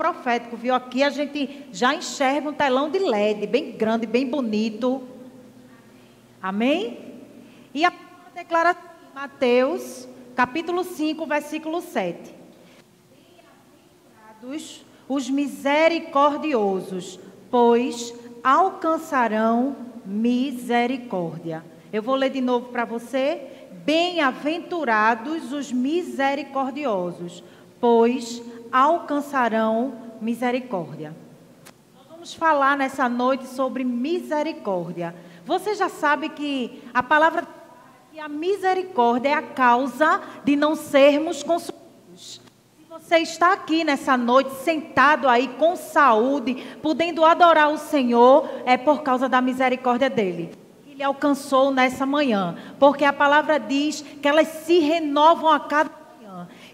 profético, viu? Aqui a gente já enxerga um telão de LED, bem grande, bem bonito. Amém? E a declara assim, Mateus, capítulo 5, versículo 7. Bem-aventurados os misericordiosos, pois alcançarão misericórdia. Eu vou ler de novo para você. Bem-aventurados os misericordiosos, pois alcançarão misericórdia. Nós vamos falar nessa noite sobre misericórdia. Você já sabe que a palavra que a misericórdia é a causa de não sermos consumidos. Se você está aqui nessa noite, sentado aí com saúde, podendo adorar o Senhor, é por causa da misericórdia dele. Ele alcançou nessa manhã. Porque a palavra diz que elas se renovam a cada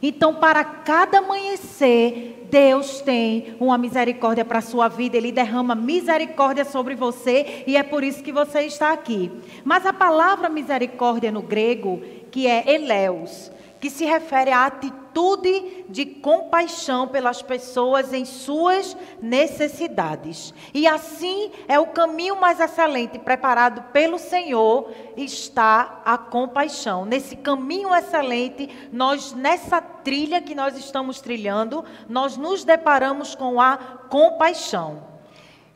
então, para cada amanhecer, Deus tem uma misericórdia para a sua vida, Ele derrama misericórdia sobre você e é por isso que você está aqui. Mas a palavra misericórdia no grego, que é eleus, que se refere à atitude de compaixão pelas pessoas em suas necessidades. E assim é o caminho mais excelente preparado pelo Senhor está a compaixão. Nesse caminho excelente, nós nessa trilha que nós estamos trilhando, nós nos deparamos com a compaixão.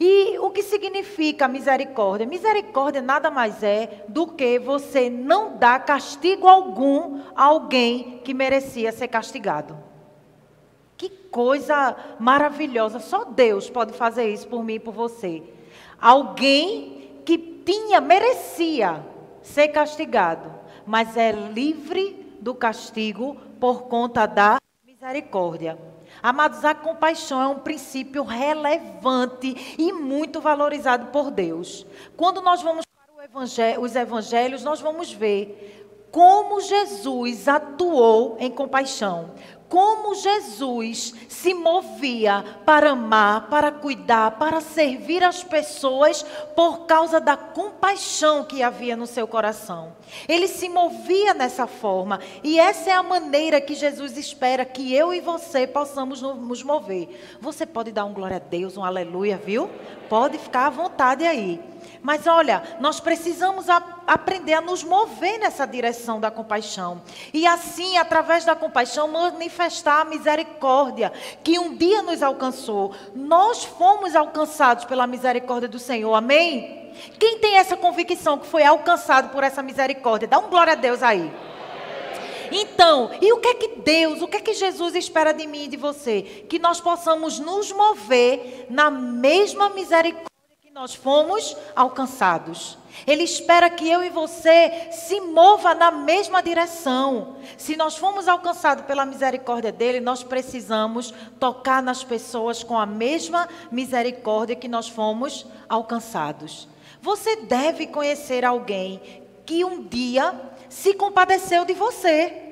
E o que significa misericórdia? Misericórdia nada mais é do que você não dar castigo algum a alguém que merecia ser castigado. Que coisa maravilhosa! Só Deus pode fazer isso por mim e por você. Alguém que tinha, merecia ser castigado, mas é livre do castigo por conta da misericórdia. Amados, a compaixão é um princípio relevante e muito valorizado por Deus. Quando nós vamos para evangelho, os evangelhos, nós vamos ver como Jesus atuou em compaixão, como Jesus se movia para amar, para cuidar, para servir as pessoas por causa da compaixão que havia no seu coração. Ele se movia dessa forma e essa é a maneira que Jesus espera que eu e você possamos nos mover. Você pode dar um glória a Deus, um aleluia, viu? Pode ficar à vontade aí. Mas olha, nós precisamos a, aprender a nos mover nessa direção da compaixão. E assim, através da compaixão, manifestar a misericórdia que um dia nos alcançou. Nós fomos alcançados pela misericórdia do Senhor. Amém? Quem tem essa convicção que foi alcançado por essa misericórdia? Dá um glória a Deus aí. Então, e o que é que Deus, o que é que Jesus espera de mim e de você? Que nós possamos nos mover na mesma misericórdia nós fomos alcançados. Ele espera que eu e você se mova na mesma direção. Se nós fomos alcançados pela misericórdia dele, nós precisamos tocar nas pessoas com a mesma misericórdia que nós fomos alcançados. Você deve conhecer alguém que um dia se compadeceu de você.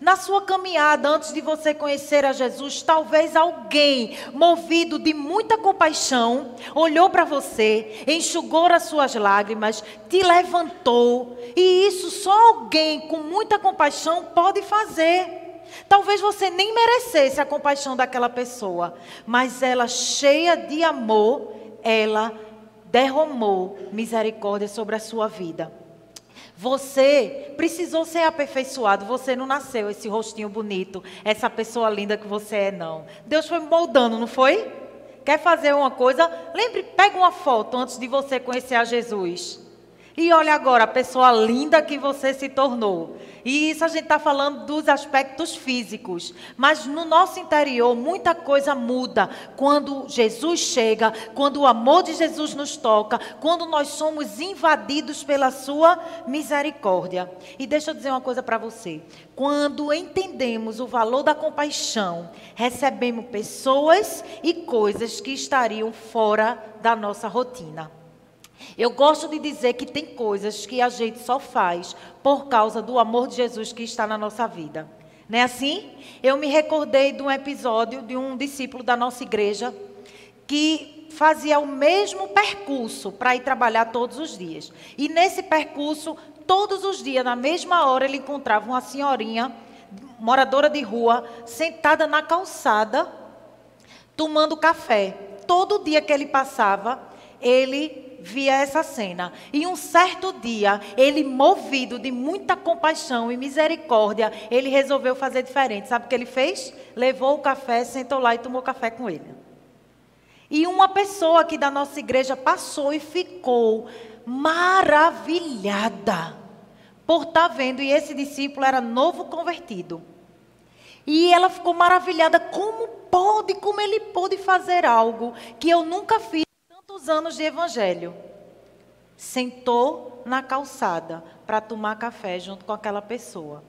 Na sua caminhada, antes de você conhecer a Jesus, talvez alguém, movido de muita compaixão, olhou para você, enxugou as suas lágrimas, te levantou. E isso só alguém com muita compaixão pode fazer. Talvez você nem merecesse a compaixão daquela pessoa, mas ela, cheia de amor, ela derramou misericórdia sobre a sua vida. Você precisou ser aperfeiçoado. Você não nasceu esse rostinho bonito, essa pessoa linda que você é, não. Deus foi moldando, não foi? Quer fazer uma coisa? Lembre, pega uma foto antes de você conhecer a Jesus. E olha agora a pessoa linda que você se tornou. E isso a gente está falando dos aspectos físicos. Mas no nosso interior, muita coisa muda quando Jesus chega, quando o amor de Jesus nos toca, quando nós somos invadidos pela Sua misericórdia. E deixa eu dizer uma coisa para você. Quando entendemos o valor da compaixão, recebemos pessoas e coisas que estariam fora da nossa rotina. Eu gosto de dizer que tem coisas que a gente só faz por causa do amor de Jesus que está na nossa vida. Não é assim? Eu me recordei de um episódio de um discípulo da nossa igreja que fazia o mesmo percurso para ir trabalhar todos os dias. E nesse percurso, todos os dias, na mesma hora, ele encontrava uma senhorinha, moradora de rua, sentada na calçada, tomando café. Todo dia que ele passava, ele via essa cena. E um certo dia, ele, movido de muita compaixão e misericórdia, ele resolveu fazer diferente. Sabe o que ele fez? Levou o café, sentou lá e tomou café com ele. E uma pessoa aqui da nossa igreja passou e ficou maravilhada por estar tá vendo. E esse discípulo era novo convertido. E ela ficou maravilhada. Como pode, como ele pôde fazer algo que eu nunca fiz anos de evangelho? Sentou na calçada para tomar café junto com aquela pessoa.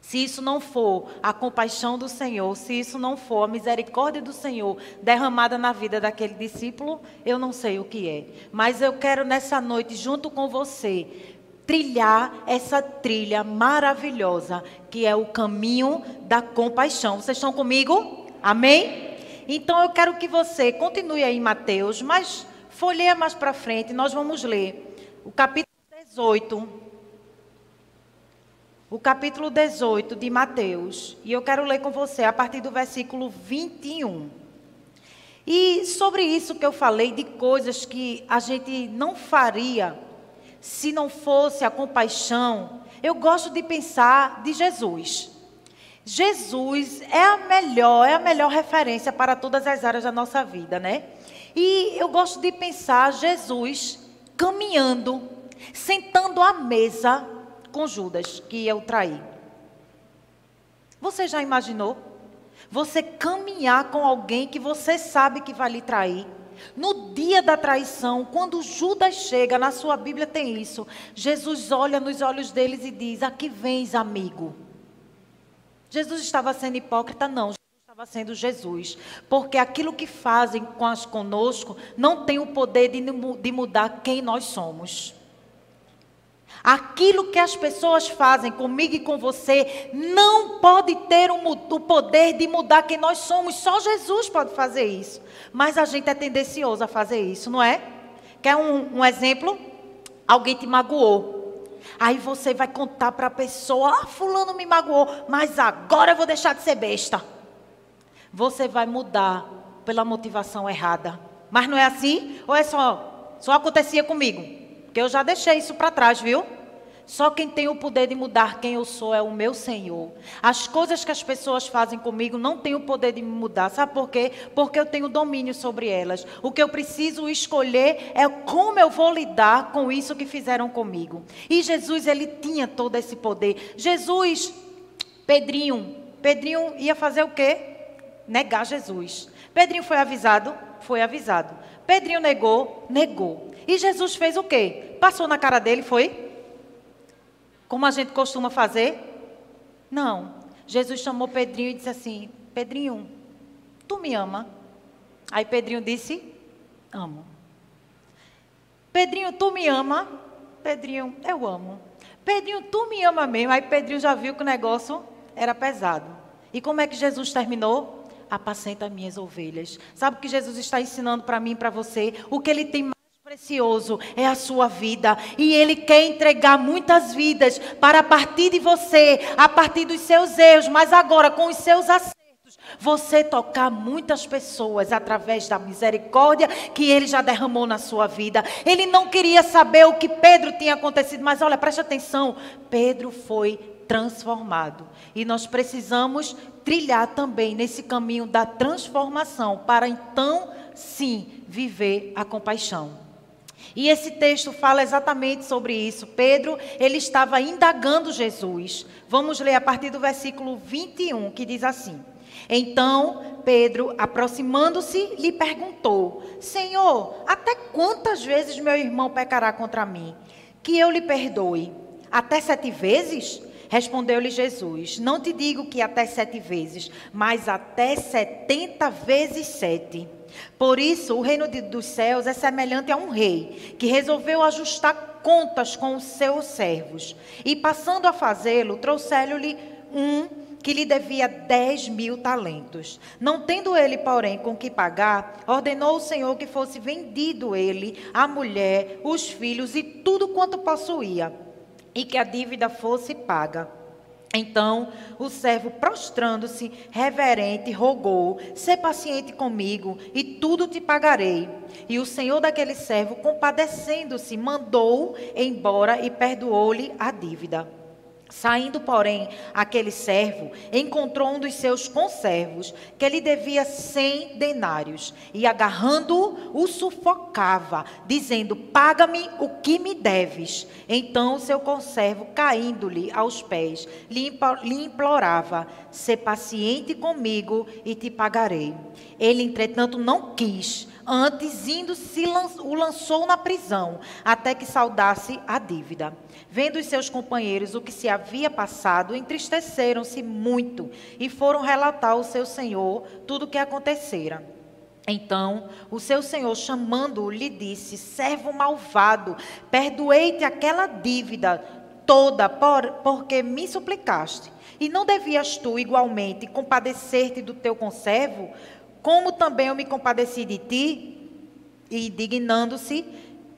Se isso não for a compaixão do Senhor, se isso não for a misericórdia do Senhor derramada na vida daquele discípulo, eu não sei o que é. Mas eu quero nessa noite, junto com você, trilhar essa trilha maravilhosa que é o caminho da compaixão. Vocês estão comigo? Amém? Então eu quero que você continue aí em Mateus, mas folheia mais para frente, nós vamos ler o capítulo 18. O capítulo 18 de Mateus, e eu quero ler com você a partir do versículo 21. E sobre isso que eu falei, de coisas que a gente não faria se não fosse a compaixão, eu gosto de pensar de Jesus. Jesus é a melhor, é a melhor referência para todas as áreas da nossa vida, né? E eu gosto de pensar Jesus caminhando, sentando à mesa com Judas, que eu traí. Você já imaginou? Você caminhar com alguém que você sabe que vai lhe trair. No dia da traição, quando Judas chega, na sua Bíblia tem isso. Jesus olha nos olhos deles e diz: Aqui vens, amigo. Jesus estava sendo hipócrita? Não. Jesus estava sendo Jesus. Porque aquilo que fazem conosco não tem o poder de, de mudar quem nós somos. Aquilo que as pessoas fazem comigo e com você não pode ter o, o poder de mudar quem nós somos. Só Jesus pode fazer isso. Mas a gente é tendencioso a fazer isso, não é? Quer um, um exemplo? Alguém te magoou. Aí você vai contar para a pessoa: Ah, Fulano me magoou, mas agora eu vou deixar de ser besta. Você vai mudar pela motivação errada. Mas não é assim? Ou é só, só acontecia comigo? Porque eu já deixei isso para trás, viu? Só quem tem o poder de mudar quem eu sou é o meu Senhor. As coisas que as pessoas fazem comigo não têm o poder de me mudar. Sabe por quê? Porque eu tenho domínio sobre elas. O que eu preciso escolher é como eu vou lidar com isso que fizeram comigo. E Jesus, ele tinha todo esse poder. Jesus, Pedrinho, Pedrinho ia fazer o quê? Negar Jesus. Pedrinho foi avisado? Foi avisado. Pedrinho negou? Negou. E Jesus fez o quê? Passou na cara dele, foi? Como a gente costuma fazer? Não. Jesus chamou Pedrinho e disse assim: Pedrinho, tu me ama? Aí Pedrinho disse: Amo. Pedrinho, tu me ama? Pedrinho, eu amo. Pedrinho, tu me ama mesmo? Aí Pedrinho já viu que o negócio era pesado. E como é que Jesus terminou? Apacenta minhas ovelhas. Sabe o que Jesus está ensinando para mim e para você? O que ele tem precioso é a sua vida e Ele quer entregar muitas vidas para a partir de você, a partir dos seus erros, mas agora com os seus acertos, você tocar muitas pessoas através da misericórdia que Ele já derramou na sua vida. Ele não queria saber o que Pedro tinha acontecido, mas olha, preste atenção: Pedro foi transformado e nós precisamos trilhar também nesse caminho da transformação para então sim viver a compaixão. E esse texto fala exatamente sobre isso. Pedro, ele estava indagando Jesus. Vamos ler a partir do versículo 21, que diz assim: Então Pedro, aproximando-se, lhe perguntou: Senhor, até quantas vezes meu irmão pecará contra mim? Que eu lhe perdoe? Até sete vezes? Respondeu-lhe Jesus: Não te digo que até sete vezes, mas até setenta vezes sete. Por isso, o reino de, dos céus é semelhante a um rei que resolveu ajustar contas com os seus servos. E passando a fazê-lo, trouxeram-lhe um que lhe devia dez mil talentos. Não tendo ele, porém, com que pagar, ordenou o Senhor que fosse vendido ele, a mulher, os filhos e tudo quanto possuía, e que a dívida fosse paga. Então o servo, prostrando-se, reverente, rogou: Sê paciente comigo, e tudo te pagarei. E o senhor daquele servo, compadecendo-se, mandou embora e perdoou-lhe a dívida. Saindo, porém, aquele servo encontrou um dos seus conservos, que lhe devia cem denários, e agarrando-o, o sufocava, dizendo: Paga-me o que me deves. Então seu conservo, caindo-lhe aos pés, lhe implorava: Sê paciente comigo e te pagarei. Ele, entretanto, não quis Antes, indo, se o lançou na prisão, até que saudasse a dívida. Vendo os seus companheiros o que se havia passado, entristeceram-se muito e foram relatar ao seu senhor tudo o que acontecera. Então, o seu senhor, chamando-o, lhe disse: Servo malvado, perdoei-te aquela dívida toda, por, porque me suplicaste. E não devias tu, igualmente, compadecer-te do teu conservo, como também eu me compadeci de ti, e indignando-se,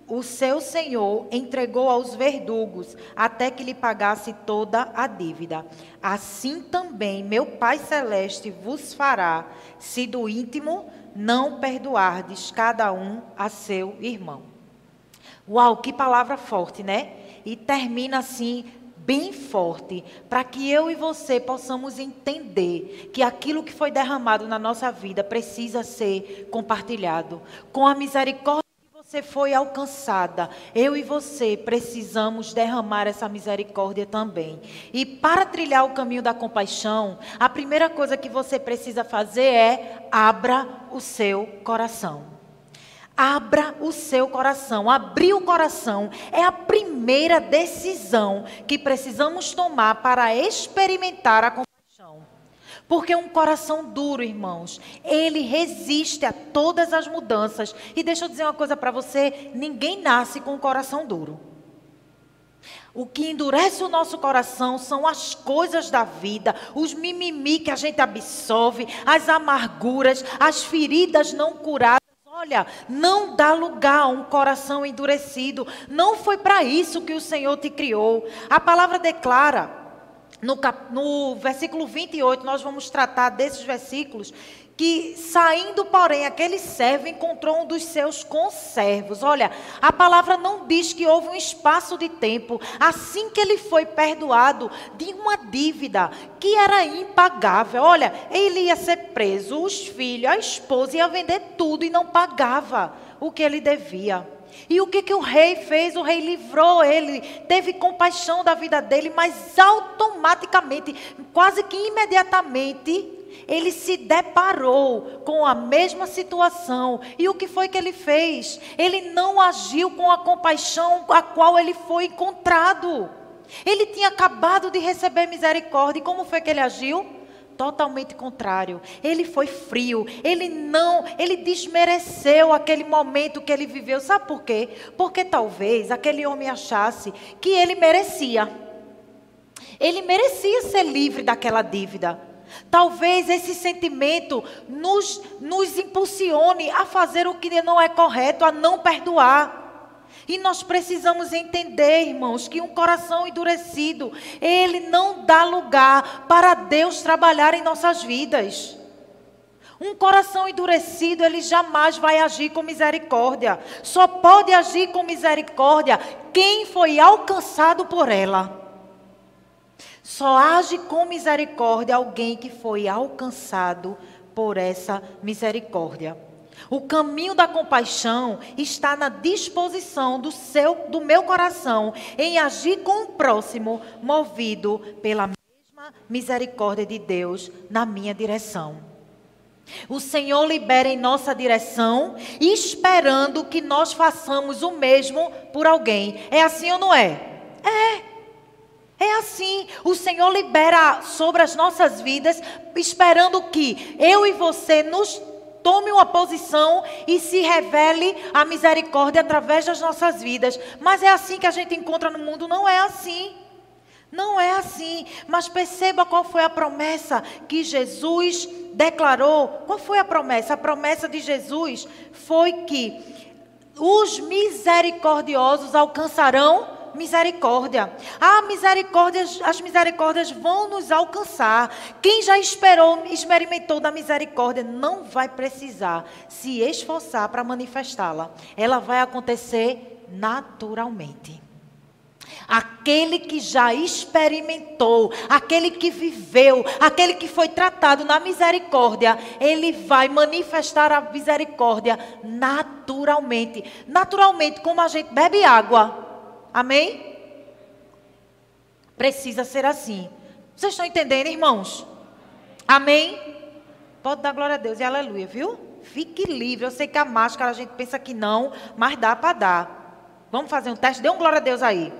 o seu senhor entregou aos verdugos até que lhe pagasse toda a dívida. Assim também meu Pai celeste vos fará, se do íntimo não perdoardes cada um a seu irmão. Uau, que palavra forte, né? E termina assim bem forte para que eu e você possamos entender que aquilo que foi derramado na nossa vida precisa ser compartilhado. Com a misericórdia que você foi alcançada, eu e você precisamos derramar essa misericórdia também. E para trilhar o caminho da compaixão, a primeira coisa que você precisa fazer é abra o seu coração. Abra o seu coração. Abrir o coração é a primeira decisão que precisamos tomar para experimentar a compaixão. Porque um coração duro, irmãos, ele resiste a todas as mudanças. E deixa eu dizer uma coisa para você: ninguém nasce com um coração duro. O que endurece o nosso coração são as coisas da vida, os mimimi que a gente absorve, as amarguras, as feridas não curadas. Olha, não dá lugar a um coração endurecido. Não foi para isso que o Senhor te criou. A palavra declara, no, cap, no versículo 28, nós vamos tratar desses versículos, que saindo, porém, aquele servo encontrou um dos seus conservos. Olha, a palavra não diz que houve um espaço de tempo assim que ele foi perdoado de uma dívida que era impagável. Olha, ele ia ser preso, os filhos, a esposa ia vender tudo e não pagava o que ele devia. E o que, que o rei fez? O rei livrou ele, teve compaixão da vida dele, mas automaticamente, quase que imediatamente, ele se deparou com a mesma situação. E o que foi que ele fez? Ele não agiu com a compaixão a qual ele foi encontrado. Ele tinha acabado de receber misericórdia. E como foi que ele agiu? Totalmente contrário. Ele foi frio. Ele não, ele desmereceu aquele momento que ele viveu. Sabe por quê? Porque talvez aquele homem achasse que ele merecia. Ele merecia ser livre daquela dívida. Talvez esse sentimento nos, nos impulsione a fazer o que não é correto, a não perdoar. E nós precisamos entender, irmãos, que um coração endurecido, ele não dá lugar para Deus trabalhar em nossas vidas. Um coração endurecido, ele jamais vai agir com misericórdia. Só pode agir com misericórdia quem foi alcançado por ela. Só age com misericórdia alguém que foi alcançado por essa misericórdia. O caminho da compaixão está na disposição do seu, do meu coração em agir com o próximo, movido pela mesma misericórdia de Deus na minha direção. O Senhor libera em nossa direção, esperando que nós façamos o mesmo por alguém. É assim ou não é? É. É assim, o Senhor libera sobre as nossas vidas, esperando que eu e você nos tome uma posição e se revele a misericórdia através das nossas vidas. Mas é assim que a gente encontra no mundo? Não é assim. Não é assim. Mas perceba qual foi a promessa que Jesus declarou. Qual foi a promessa? A promessa de Jesus foi que os misericordiosos alcançarão misericórdia. A misericórdia, as misericórdias vão nos alcançar. Quem já esperou, experimentou da misericórdia, não vai precisar se esforçar para manifestá-la. Ela vai acontecer naturalmente. Aquele que já experimentou, aquele que viveu, aquele que foi tratado na misericórdia, ele vai manifestar a misericórdia naturalmente. Naturalmente, como a gente bebe água. Amém? Precisa ser assim. Vocês estão entendendo, irmãos? Amém? Pode dar glória a Deus e aleluia, viu? Fique livre. Eu sei que a máscara a gente pensa que não, mas dá para dar. Vamos fazer um teste? Dê um glória a Deus aí.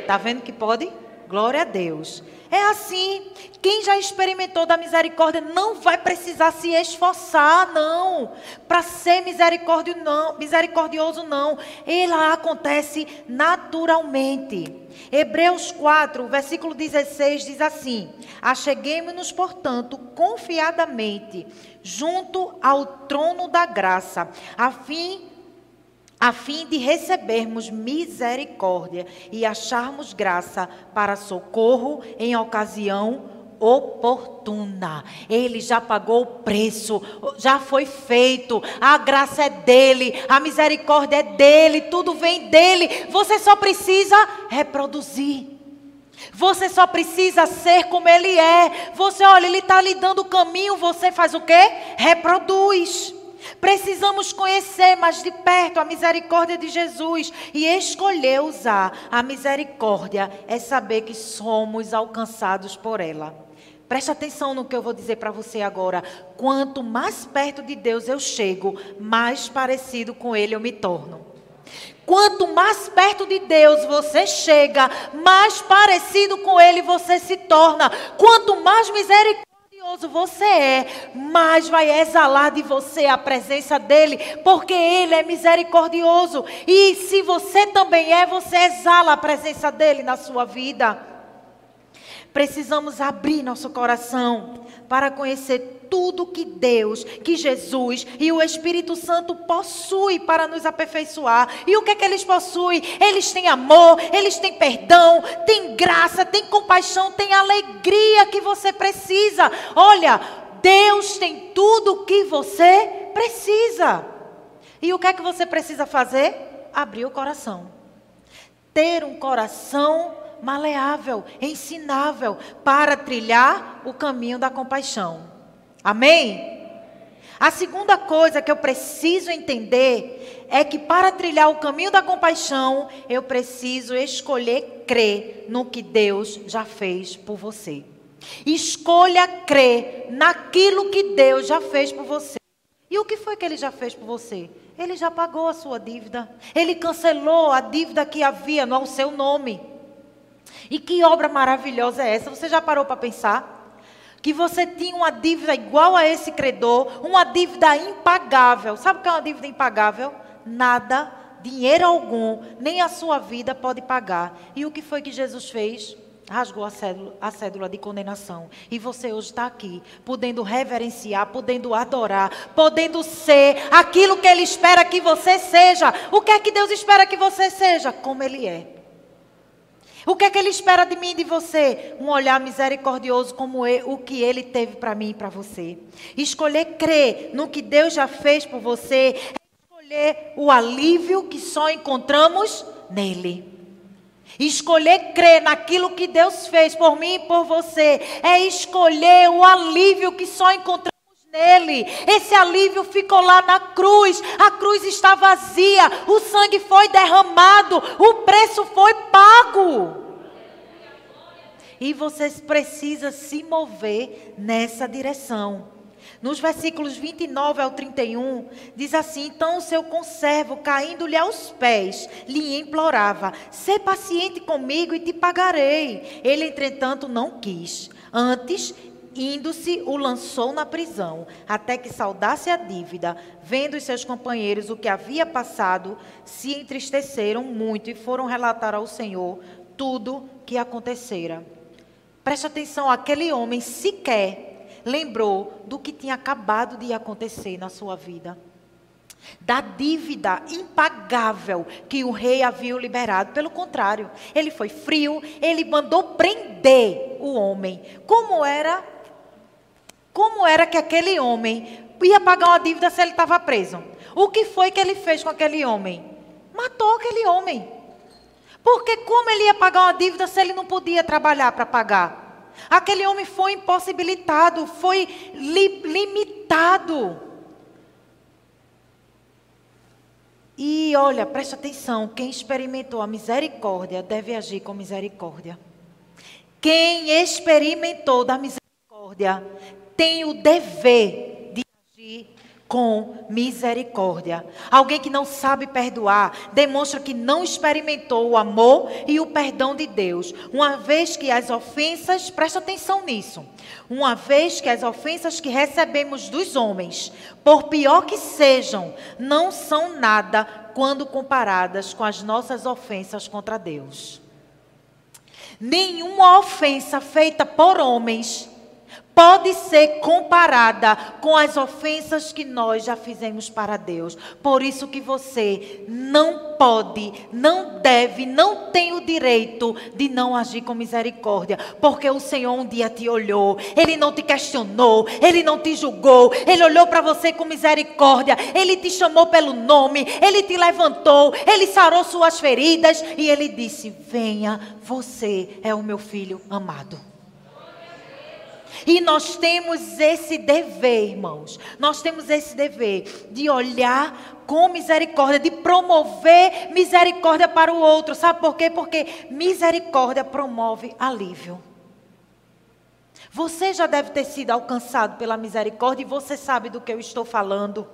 Está vendo que pode? Glória a Deus. É assim. Quem já experimentou da misericórdia não vai precisar se esforçar, não. Para ser misericórdio, não, misericordioso, não. Ela acontece naturalmente. Hebreus 4, versículo 16 diz assim: Acheguemos-nos, portanto, confiadamente junto ao trono da graça, a fim a fim de recebermos misericórdia e acharmos graça para socorro em ocasião oportuna. Ele já pagou o preço, já foi feito. A graça é dele, a misericórdia é dele, tudo vem dele. Você só precisa reproduzir. Você só precisa ser como ele é. Você olha, ele está lhe dando o caminho, você faz o quê? Reproduz. Precisamos conhecer mais de perto a misericórdia de Jesus e escolher usar a misericórdia é saber que somos alcançados por ela. Preste atenção no que eu vou dizer para você agora. Quanto mais perto de Deus eu chego, mais parecido com Ele eu me torno. Quanto mais perto de Deus você chega, mais parecido com Ele você se torna. Quanto mais misericórdia você é, mais vai exalar de você a presença dele, porque ele é misericordioso. E se você também é, você exala a presença dele na sua vida. Precisamos abrir nosso coração para conhecer tudo que Deus, que Jesus e o Espírito Santo possuem para nos aperfeiçoar. E o que é que eles possuem? Eles têm amor, eles têm perdão, têm graça, têm compaixão, têm alegria que você precisa. Olha, Deus tem tudo o que você precisa. E o que é que você precisa fazer? Abrir o coração. Ter um coração maleável, ensinável, para trilhar o caminho da compaixão. Amém? A segunda coisa que eu preciso entender é que para trilhar o caminho da compaixão, eu preciso escolher crer no que Deus já fez por você. Escolha crer naquilo que Deus já fez por você. E o que foi que ele já fez por você? Ele já pagou a sua dívida. Ele cancelou a dívida que havia no seu nome. E que obra maravilhosa é essa? Você já parou para pensar? Que você tinha uma dívida igual a esse credor, uma dívida impagável. Sabe o que é uma dívida impagável? Nada, dinheiro algum, nem a sua vida pode pagar. E o que foi que Jesus fez? rasgou a cédula, a cédula, de condenação. E você hoje está aqui, podendo reverenciar, podendo adorar, podendo ser aquilo que Ele espera que você seja. O que é que Deus espera que você seja? Como Ele é. O que é que ele espera de mim e de você? Um olhar misericordioso como ele, o que ele teve para mim e para você. Escolher crer no que Deus já fez por você é escolher o alívio que só encontramos nele. Escolher crer naquilo que Deus fez por mim e por você é escolher o alívio que só encontramos nele. Esse alívio ficou lá na cruz. A cruz está vazia, o sangue foi derramado, o preço foi pago. E você precisa se mover nessa direção. Nos versículos 29 ao 31, diz assim: Então o seu conservo, caindo-lhe aos pés, lhe implorava: Sê paciente comigo e te pagarei. Ele, entretanto, não quis. Antes, Indo-se, o lançou na prisão, até que saudasse a dívida. Vendo os seus companheiros o que havia passado, se entristeceram muito e foram relatar ao Senhor tudo que acontecera. Preste atenção, aquele homem sequer lembrou do que tinha acabado de acontecer na sua vida. da dívida impagável que o rei havia liberado. Pelo contrário, ele foi frio, ele mandou prender o homem. Como era? Como era que aquele homem ia pagar uma dívida se ele estava preso? O que foi que ele fez com aquele homem? Matou aquele homem. Porque como ele ia pagar uma dívida se ele não podia trabalhar para pagar? Aquele homem foi impossibilitado, foi li limitado. E olha, preste atenção: quem experimentou a misericórdia deve agir com misericórdia. Quem experimentou da misericórdia tem o dever de agir com misericórdia. Alguém que não sabe perdoar demonstra que não experimentou o amor e o perdão de Deus. Uma vez que as ofensas, presta atenção nisso. Uma vez que as ofensas que recebemos dos homens, por pior que sejam, não são nada quando comparadas com as nossas ofensas contra Deus. Nenhuma ofensa feita por homens pode ser comparada com as ofensas que nós já fizemos para Deus. Por isso que você não pode, não deve, não tem o direito de não agir com misericórdia, porque o Senhor um dia te olhou, ele não te questionou, ele não te julgou, ele olhou para você com misericórdia, ele te chamou pelo nome, ele te levantou, ele sarou suas feridas e ele disse: "Venha, você é o meu filho amado". E nós temos esse dever, irmãos. Nós temos esse dever de olhar com misericórdia, de promover misericórdia para o outro. Sabe por quê? Porque misericórdia promove alívio. Você já deve ter sido alcançado pela misericórdia e você sabe do que eu estou falando.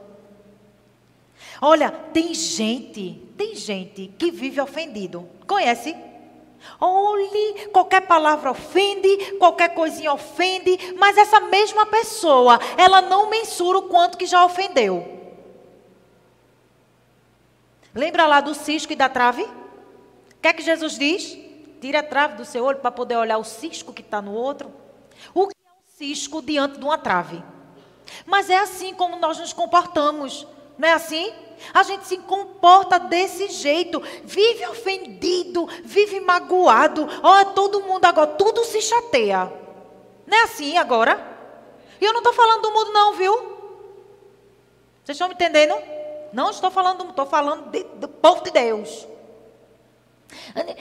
Olha, tem gente, tem gente que vive ofendido. Conhece? Olhe, qualquer palavra ofende, qualquer coisinha ofende, mas essa mesma pessoa, ela não mensura o quanto que já ofendeu. Lembra lá do cisco e da trave? O que é que Jesus diz? Tira a trave do seu olho para poder olhar o cisco que está no outro. O que é um cisco diante de uma trave? Mas é assim como nós nos comportamos, não é assim? A gente se comporta desse jeito, vive ofendido, vive magoado. Olha, todo mundo agora, tudo se chateia. Não é assim agora? E eu não estou falando do mundo, não, viu? Vocês estão me entendendo? Não estou falando, estou falando de, do povo de Deus.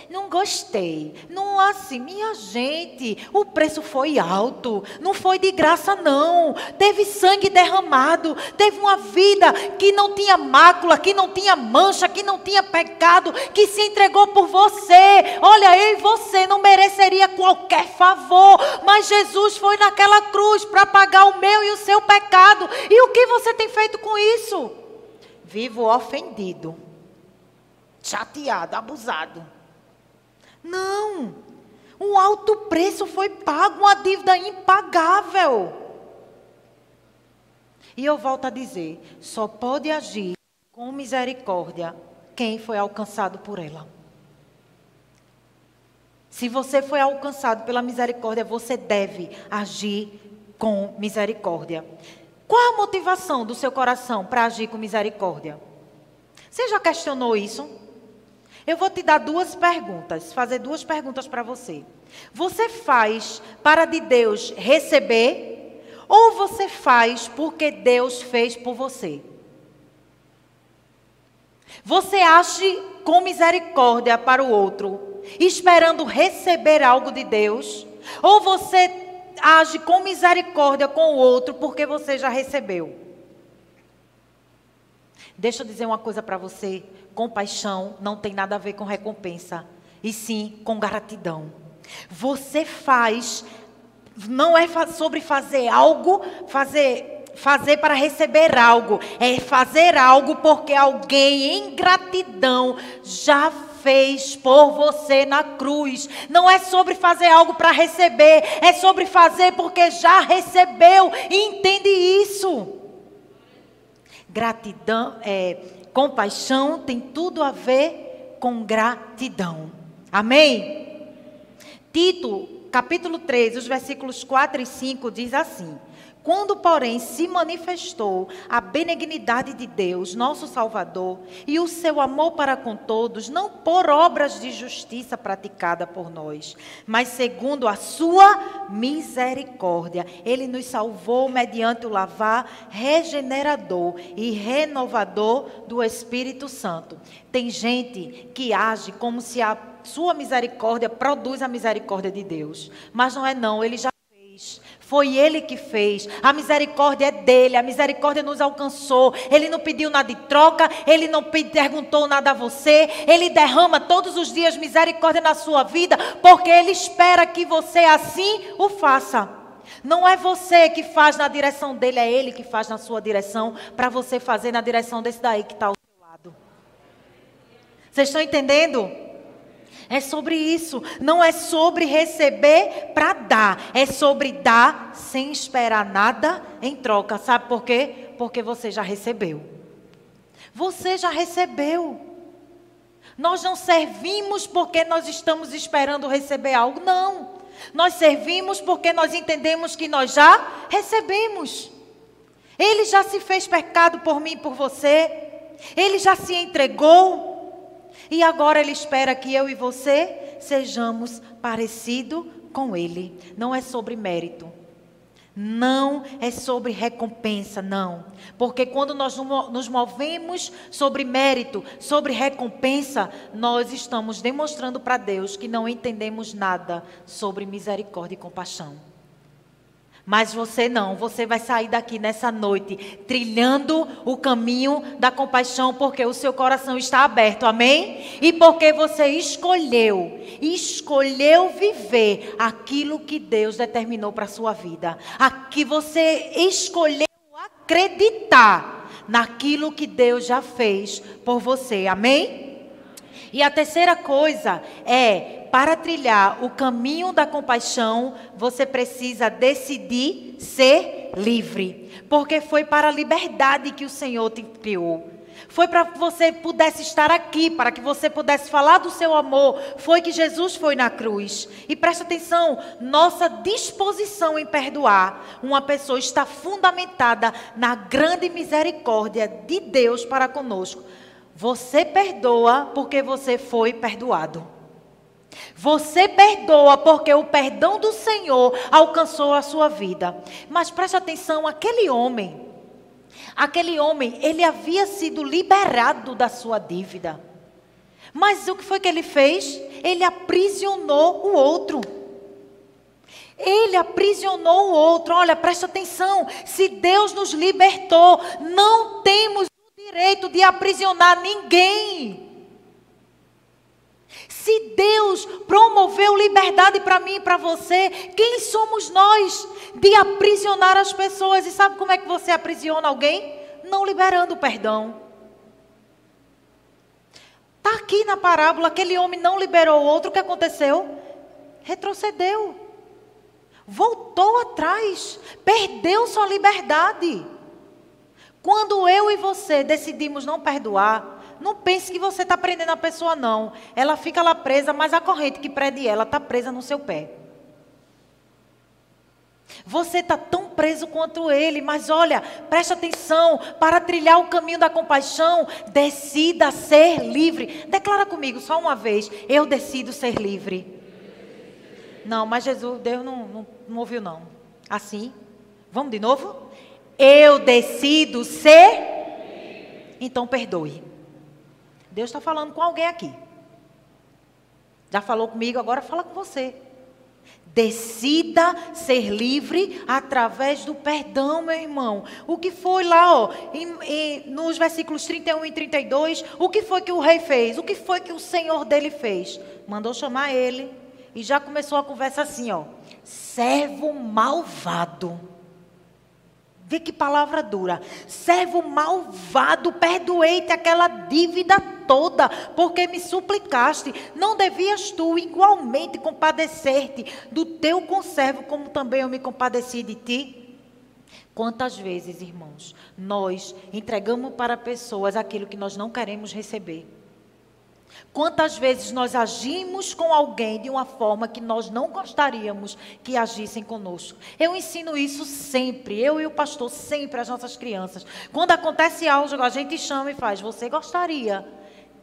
Não gostei. Não assim, minha gente, o preço foi alto. Não foi de graça, não. Teve sangue derramado. Teve uma vida que não tinha mácula, que não tinha mancha, que não tinha pecado, que se entregou por você. Olha, eu e você não mereceria qualquer favor. Mas Jesus foi naquela cruz para pagar o meu e o seu pecado. E o que você tem feito com isso? Vivo ofendido, chateado, abusado. Não. Um alto preço foi pago, uma dívida impagável. E eu volto a dizer: só pode agir com misericórdia quem foi alcançado por ela. Se você foi alcançado pela misericórdia, você deve agir com misericórdia. Qual a motivação do seu coração para agir com misericórdia? Você já questionou isso? Eu vou te dar duas perguntas, fazer duas perguntas para você. Você faz para de Deus receber ou você faz porque Deus fez por você? Você age com misericórdia para o outro, esperando receber algo de Deus, ou você age com misericórdia com o outro porque você já recebeu? Deixa eu dizer uma coisa para você compaixão não tem nada a ver com recompensa, e sim com gratidão. Você faz, não é sobre fazer algo, fazer fazer para receber algo, é fazer algo porque alguém em gratidão já fez por você na cruz. Não é sobre fazer algo para receber, é sobre fazer porque já recebeu. Entende isso. Gratidão é Compaixão tem tudo a ver com gratidão. Amém? Tito capítulo 3, os versículos 4 e 5 diz assim: quando, porém, se manifestou a benignidade de Deus, nosso Salvador, e o seu amor para com todos, não por obras de justiça praticada por nós, mas segundo a sua misericórdia, ele nos salvou mediante o lavar regenerador e renovador do Espírito Santo. Tem gente que age como se a sua misericórdia produz a misericórdia de Deus, mas não é não, ele já fez. Foi Ele que fez. A misericórdia é dele. A misericórdia nos alcançou. Ele não pediu nada de troca. Ele não perguntou nada a você. Ele derrama todos os dias misericórdia na sua vida. Porque Ele espera que você assim o faça. Não é você que faz na direção dele, é ele que faz na sua direção, para você fazer na direção desse daí que está ao seu lado. Vocês estão entendendo? É sobre isso. Não é sobre receber para dar. É sobre dar sem esperar nada em troca. Sabe por quê? Porque você já recebeu. Você já recebeu. Nós não servimos porque nós estamos esperando receber algo. Não. Nós servimos porque nós entendemos que nós já recebemos. Ele já se fez pecado por mim e por você. Ele já se entregou. E agora Ele espera que eu e você sejamos parecidos com Ele. Não é sobre mérito. Não é sobre recompensa, não. Porque quando nós nos movemos sobre mérito, sobre recompensa, nós estamos demonstrando para Deus que não entendemos nada sobre misericórdia e compaixão. Mas você não, você vai sair daqui nessa noite trilhando o caminho da compaixão, porque o seu coração está aberto, amém? E porque você escolheu, escolheu viver aquilo que Deus determinou para a sua vida. Aqui você escolheu acreditar naquilo que Deus já fez por você, amém? E a terceira coisa é para trilhar o caminho da compaixão, você precisa decidir ser livre. Porque foi para a liberdade que o Senhor te criou. Foi para que você pudesse estar aqui, para que você pudesse falar do seu amor. Foi que Jesus foi na cruz. E preste atenção: nossa disposição em perdoar uma pessoa está fundamentada na grande misericórdia de Deus para conosco. Você perdoa porque você foi perdoado. Você perdoa porque o perdão do Senhor alcançou a sua vida. Mas preste atenção, aquele homem, aquele homem, ele havia sido liberado da sua dívida. Mas o que foi que ele fez? Ele aprisionou o outro. Ele aprisionou o outro. Olha, preste atenção. Se Deus nos libertou, não temos direito de aprisionar ninguém. Se Deus promoveu liberdade para mim e para você, quem somos nós de aprisionar as pessoas? E sabe como é que você aprisiona alguém? Não liberando o perdão. Está aqui na parábola, aquele homem não liberou o outro, o que aconteceu? Retrocedeu. Voltou atrás. Perdeu sua liberdade. Quando eu e você decidimos não perdoar, não pense que você está prendendo a pessoa, não. Ela fica lá presa, mas a corrente que prende ela está presa no seu pé. Você está tão preso quanto ele, mas olha, preste atenção, para trilhar o caminho da compaixão, decida ser livre. Declara comigo só uma vez: eu decido ser livre. Não, mas Jesus, Deus não, não, não ouviu, não. Assim? Vamos de novo? Eu decido ser. Então perdoe. Deus está falando com alguém aqui. Já falou comigo, agora fala com você. Decida ser livre através do perdão, meu irmão. O que foi lá, ó, em, em, nos versículos 31 e 32, o que foi que o rei fez? O que foi que o senhor dele fez? Mandou chamar ele e já começou a conversa assim, ó. Servo malvado. Vê que palavra dura. Servo malvado, perdoei-te aquela dívida toda, porque me suplicaste. Não devias tu igualmente compadecer-te do teu conservo, como também eu me compadeci de ti? Quantas vezes, irmãos, nós entregamos para pessoas aquilo que nós não queremos receber? Quantas vezes nós agimos com alguém de uma forma que nós não gostaríamos que agissem conosco? Eu ensino isso sempre, eu e o pastor, sempre às nossas crianças. Quando acontece algo, a gente chama e faz: Você gostaria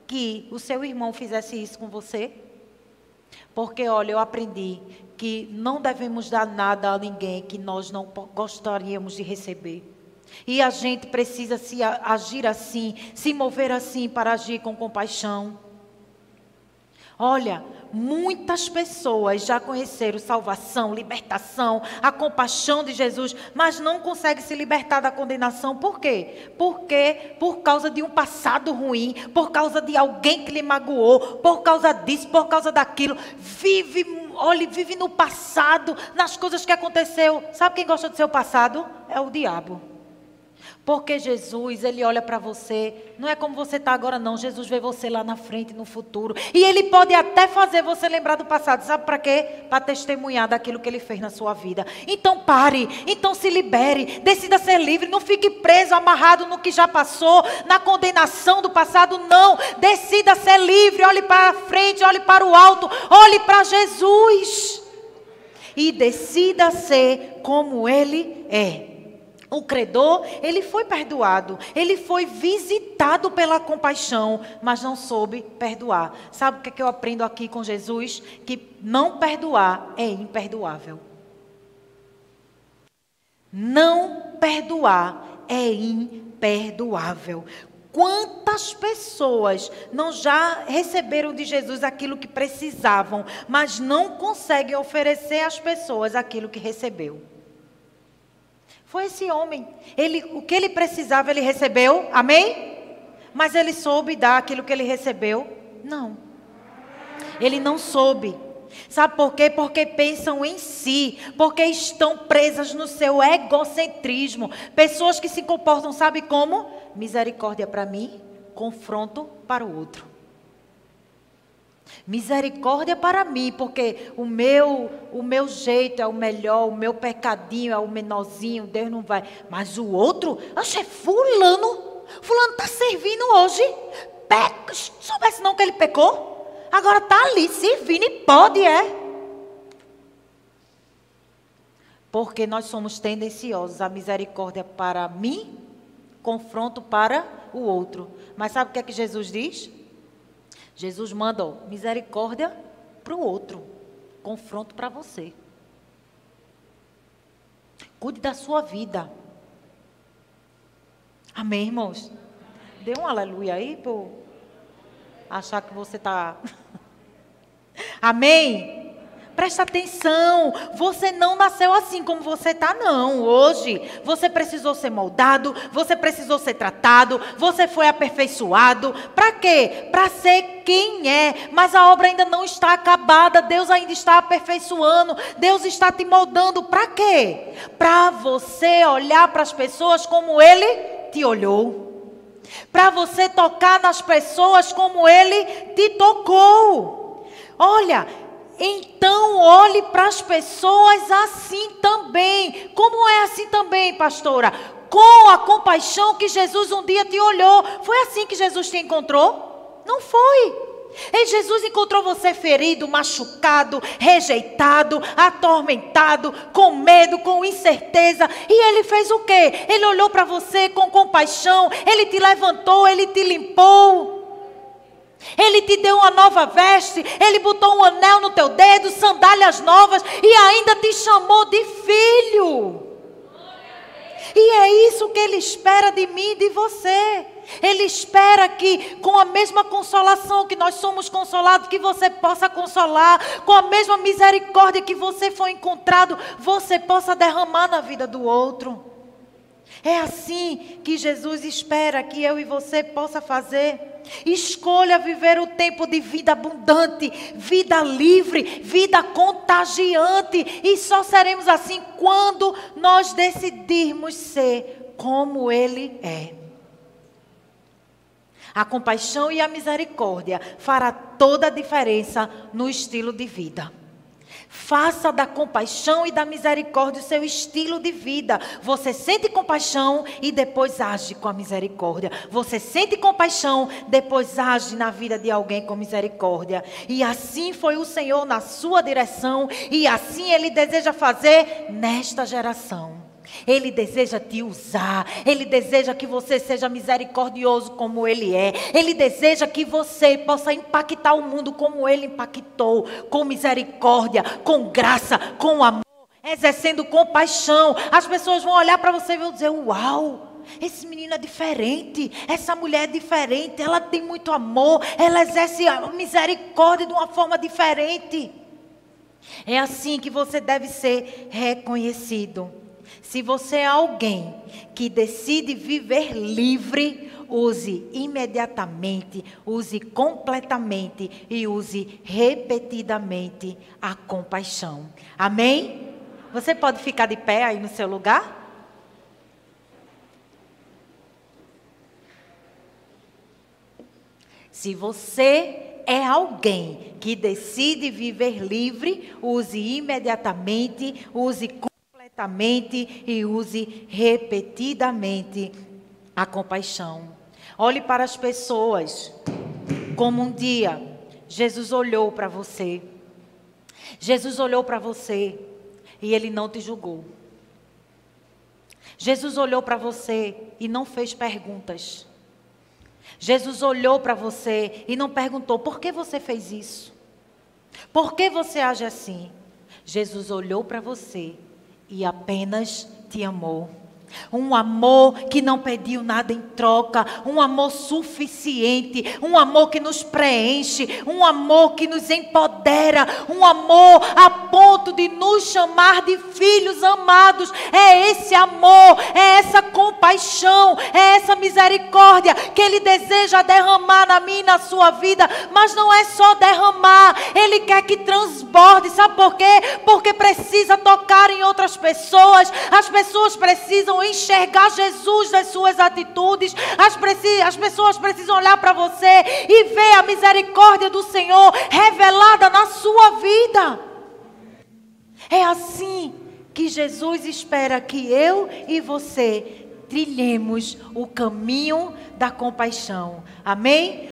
que o seu irmão fizesse isso com você? Porque, olha, eu aprendi que não devemos dar nada a ninguém que nós não gostaríamos de receber. E a gente precisa se agir assim, se mover assim para agir com compaixão. Olha, muitas pessoas já conheceram salvação, libertação, a compaixão de Jesus, mas não conseguem se libertar da condenação. Por quê? Porque por causa de um passado ruim, por causa de alguém que lhe magoou, por causa disso, por causa daquilo, vive, olhe, vive no passado, nas coisas que aconteceu. Sabe quem gosta do seu passado? É o diabo. Porque Jesus, ele olha para você, não é como você está agora, não. Jesus vê você lá na frente, no futuro. E ele pode até fazer você lembrar do passado. Sabe para quê? Para testemunhar daquilo que ele fez na sua vida. Então pare, então se libere, decida ser livre. Não fique preso, amarrado no que já passou, na condenação do passado. Não. Decida ser livre. Olhe para frente, olhe para o alto, olhe para Jesus. E decida ser como ele é. O credor, ele foi perdoado, ele foi visitado pela compaixão, mas não soube perdoar. Sabe o que, é que eu aprendo aqui com Jesus? Que não perdoar é imperdoável. Não perdoar é imperdoável. Quantas pessoas não já receberam de Jesus aquilo que precisavam, mas não conseguem oferecer às pessoas aquilo que recebeu? Foi esse homem. Ele, o que ele precisava, ele recebeu. Amém? Mas ele soube dar aquilo que ele recebeu? Não. Ele não soube. Sabe por quê? Porque pensam em si, porque estão presas no seu egocentrismo. Pessoas que se comportam, sabe como? Misericórdia para mim, confronto para o outro. Misericórdia para mim, porque o meu, o meu jeito é o melhor, o meu pecadinho é o menorzinho, Deus não vai. Mas o outro, acho é fulano. Fulano está servindo hoje. Peca, soubesse não que ele pecou. Agora está ali servindo e pode, é. Porque nós somos tendenciosos a misericórdia para mim, confronto para o outro. Mas sabe o que é que Jesus diz? Jesus manda ó, misericórdia para o outro, confronto para você. Cuide da sua vida. Amém, irmãos? Dê um aleluia aí por achar que você está. Amém? Presta atenção, você não nasceu assim como você está, não. Hoje, você precisou ser moldado, você precisou ser tratado, você foi aperfeiçoado. Para quê? Para ser quem é. Mas a obra ainda não está acabada, Deus ainda está aperfeiçoando, Deus está te moldando. Para quê? Para você olhar para as pessoas como Ele te olhou. Para você tocar nas pessoas como Ele te tocou. Olha, então olhe para as pessoas assim também. Como é assim também, pastora? Com a compaixão que Jesus um dia te olhou. Foi assim que Jesus te encontrou? Não foi. E Jesus encontrou você ferido, machucado, rejeitado, atormentado, com medo, com incerteza. E ele fez o quê? Ele olhou para você com compaixão, ele te levantou, ele te limpou. Ele te deu uma nova veste, ele botou um anel no teu dedo, sandálias novas e ainda te chamou de filho. E é isso que ele espera de mim e de você. Ele espera que, com a mesma consolação que nós somos consolados, que você possa consolar, com a mesma misericórdia que você foi encontrado, você possa derramar na vida do outro. É assim que Jesus espera que eu e você possa fazer. Escolha viver o tempo de vida abundante, vida livre, vida contagiante. E só seremos assim quando nós decidirmos ser como Ele é. A compaixão e a misericórdia fará toda a diferença no estilo de vida Faça da compaixão e da misericórdia o seu estilo de vida. Você sente compaixão e depois age com a misericórdia. Você sente compaixão, depois age na vida de alguém com misericórdia. E assim foi o Senhor na sua direção e assim ele deseja fazer nesta geração. Ele deseja te usar. Ele deseja que você seja misericordioso como Ele é. Ele deseja que você possa impactar o mundo como Ele impactou com misericórdia, com graça, com amor, exercendo compaixão. As pessoas vão olhar para você e vão dizer: Uau! Esse menino é diferente, essa mulher é diferente, ela tem muito amor, ela exerce a misericórdia de uma forma diferente. É assim que você deve ser reconhecido. Se você é alguém que decide viver livre, use imediatamente, use completamente e use repetidamente a compaixão. Amém? Você pode ficar de pé aí no seu lugar? Se você é alguém que decide viver livre, use imediatamente, use completamente e use repetidamente a compaixão. Olhe para as pessoas como um dia Jesus olhou para você. Jesus olhou para você e ele não te julgou. Jesus olhou para você e não fez perguntas. Jesus olhou para você e não perguntou: por que você fez isso? Por que você age assim? Jesus olhou para você e apenas te amou. Um amor que não pediu nada em troca, um amor suficiente, um amor que nos preenche, um amor que nos empodera, um amor a ponto de nos chamar de filhos amados. É esse amor, é essa compaixão, é essa misericórdia que Ele deseja derramar na minha e na sua vida, mas não é só derramar, Ele quer que transborde. Sabe por quê? Porque precisa tocar em outras pessoas, as pessoas precisam enxergar Jesus nas suas atitudes. As, as pessoas precisam olhar para você e ver a misericórdia do Senhor revelada na sua vida. É assim que Jesus espera que eu e você trilhemos o caminho da compaixão. Amém?